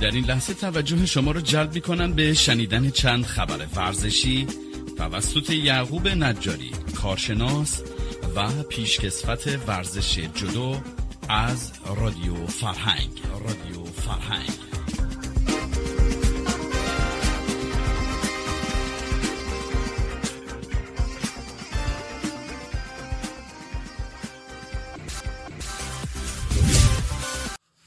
در این لحظه توجه شما را جلب می کنم به شنیدن چند خبر ورزشی. توسط یعقوب نجاری کارشناس و پیشکسوت ورزش جدو از رادیو فرهنگ. رادیو فرهنگ.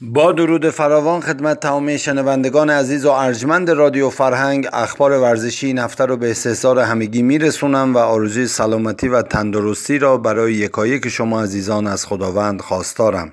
با درود فراوان خدمت تمام شنوندگان عزیز و ارجمند رادیو فرهنگ اخبار ورزشی نفته رو به استحضار همگی میرسونم و آرزوی سلامتی و تندرستی را برای یکایک شما عزیزان از خداوند خواستارم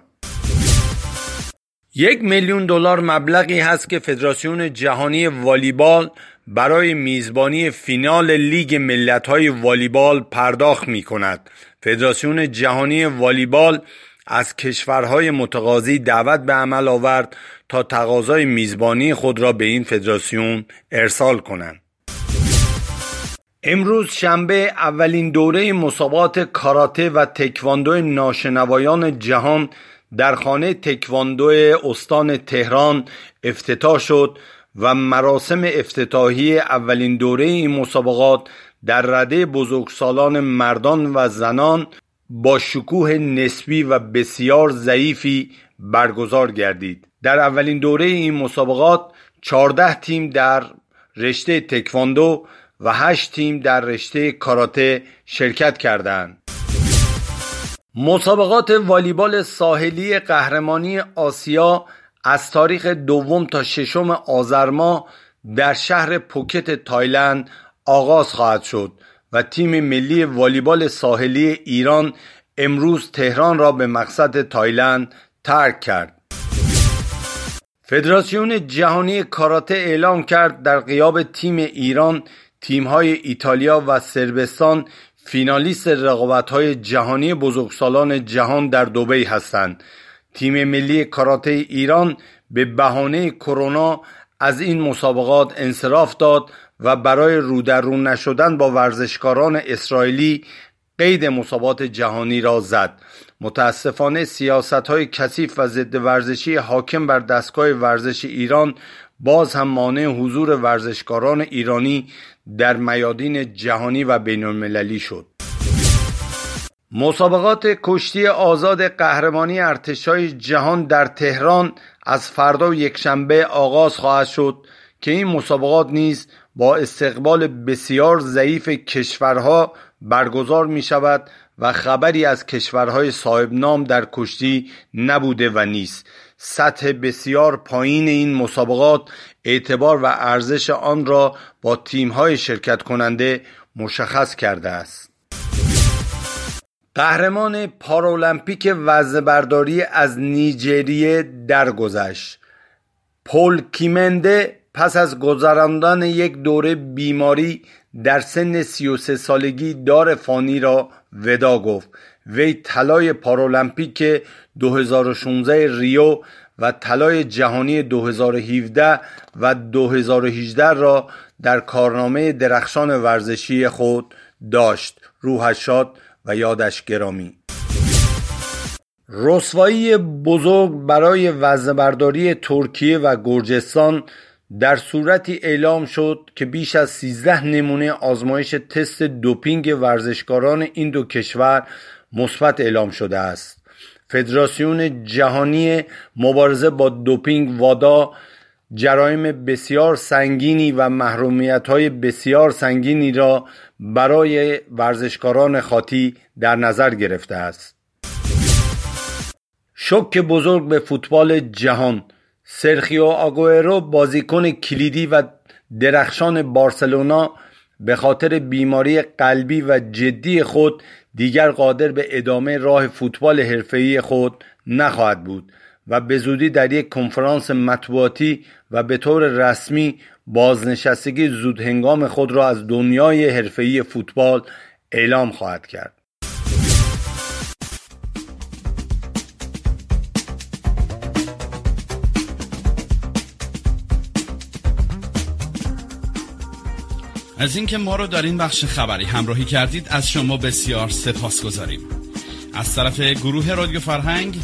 یک میلیون دلار مبلغی هست که فدراسیون جهانی والیبال برای میزبانی فینال لیگ ملت‌های والیبال پرداخت می کند. فدراسیون جهانی والیبال از کشورهای متقاضی دعوت به عمل آورد تا تقاضای میزبانی خود را به این فدراسیون ارسال کنند. امروز شنبه اولین دوره مسابقات کاراته و تکواندو ناشنوایان جهان در خانه تکواندو استان تهران افتتاح شد و مراسم افتتاحی اولین دوره این مسابقات در رده بزرگسالان مردان و زنان با شکوه نسبی و بسیار ضعیفی برگزار گردید. در اولین دوره این مسابقات 14 تیم در رشته تکواندو و 8 تیم در رشته کاراته شرکت کردند. مسابقات والیبال ساحلی قهرمانی آسیا از تاریخ دوم تا ششم آذر در شهر پوکت تایلند آغاز خواهد شد. و تیم ملی والیبال ساحلی ایران امروز تهران را به مقصد تایلند ترک کرد. فدراسیون جهانی کاراته اعلام کرد در غیاب تیم ایران تیم‌های ایتالیا و سربستان فینالیست رقابت‌های جهانی بزرگسالان جهان در دبی هستند. تیم ملی کاراته ایران به بهانه کرونا از این مسابقات انصراف داد و برای رو نشدن با ورزشکاران اسرائیلی قید مسابقات جهانی را زد. متاسفانه سیاست های کثیف و ضد ورزشی حاکم بر دستگاه ورزش ایران باز هم مانع حضور ورزشکاران ایرانی در میادین جهانی و بین المللی شد. مسابقات کشتی آزاد قهرمانی ارتشای جهان در تهران از فردا و یکشنبه آغاز خواهد شد که این مسابقات نیز با استقبال بسیار ضعیف کشورها برگزار می شود و خبری از کشورهای صاحب نام در کشتی نبوده و نیست سطح بسیار پایین این مسابقات اعتبار و ارزش آن را با تیمهای شرکت کننده مشخص کرده است. قهرمان پارالمپیک وزنهبرداری از نیجریه درگذشت. پول کیمنده پس از گذراندن یک دوره بیماری در سن 33 سالگی دار فانی را ودا گفت. وی طلای پارالمپیک 2016 ریو و طلای جهانی 2017 و 2018 را در کارنامه درخشان ورزشی خود داشت. روحش شاد و یادش گرامی. رسوایی بزرگ برای وزنبرداری ترکیه و گرجستان در صورتی اعلام شد که بیش از 13 نمونه آزمایش تست دوپینگ ورزشکاران این دو کشور مثبت اعلام شده است. فدراسیون جهانی مبارزه با دوپینگ وادا جرایم بسیار سنگینی و محرومیت های بسیار سنگینی را برای ورزشکاران خاطی در نظر گرفته است. شک بزرگ به فوتبال جهان. سرخیو آگوئرو بازیکن کلیدی و درخشان بارسلونا به خاطر بیماری قلبی و جدی خود دیگر قادر به ادامه راه فوتبال حرفه‌ای خود نخواهد بود. و به زودی در یک کنفرانس مطبوعاتی و به طور رسمی بازنشستگی زودهنگام خود را از دنیای حرفه‌ای فوتبال اعلام خواهد کرد. از اینکه ما رو در این بخش خبری همراهی کردید از شما بسیار سپاس گذاریم از طرف گروه رادیو فرهنگ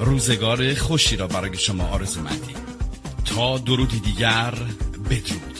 روزگار خوشی را برای شما آرزو مندیم تا درودی دیگر بدرود.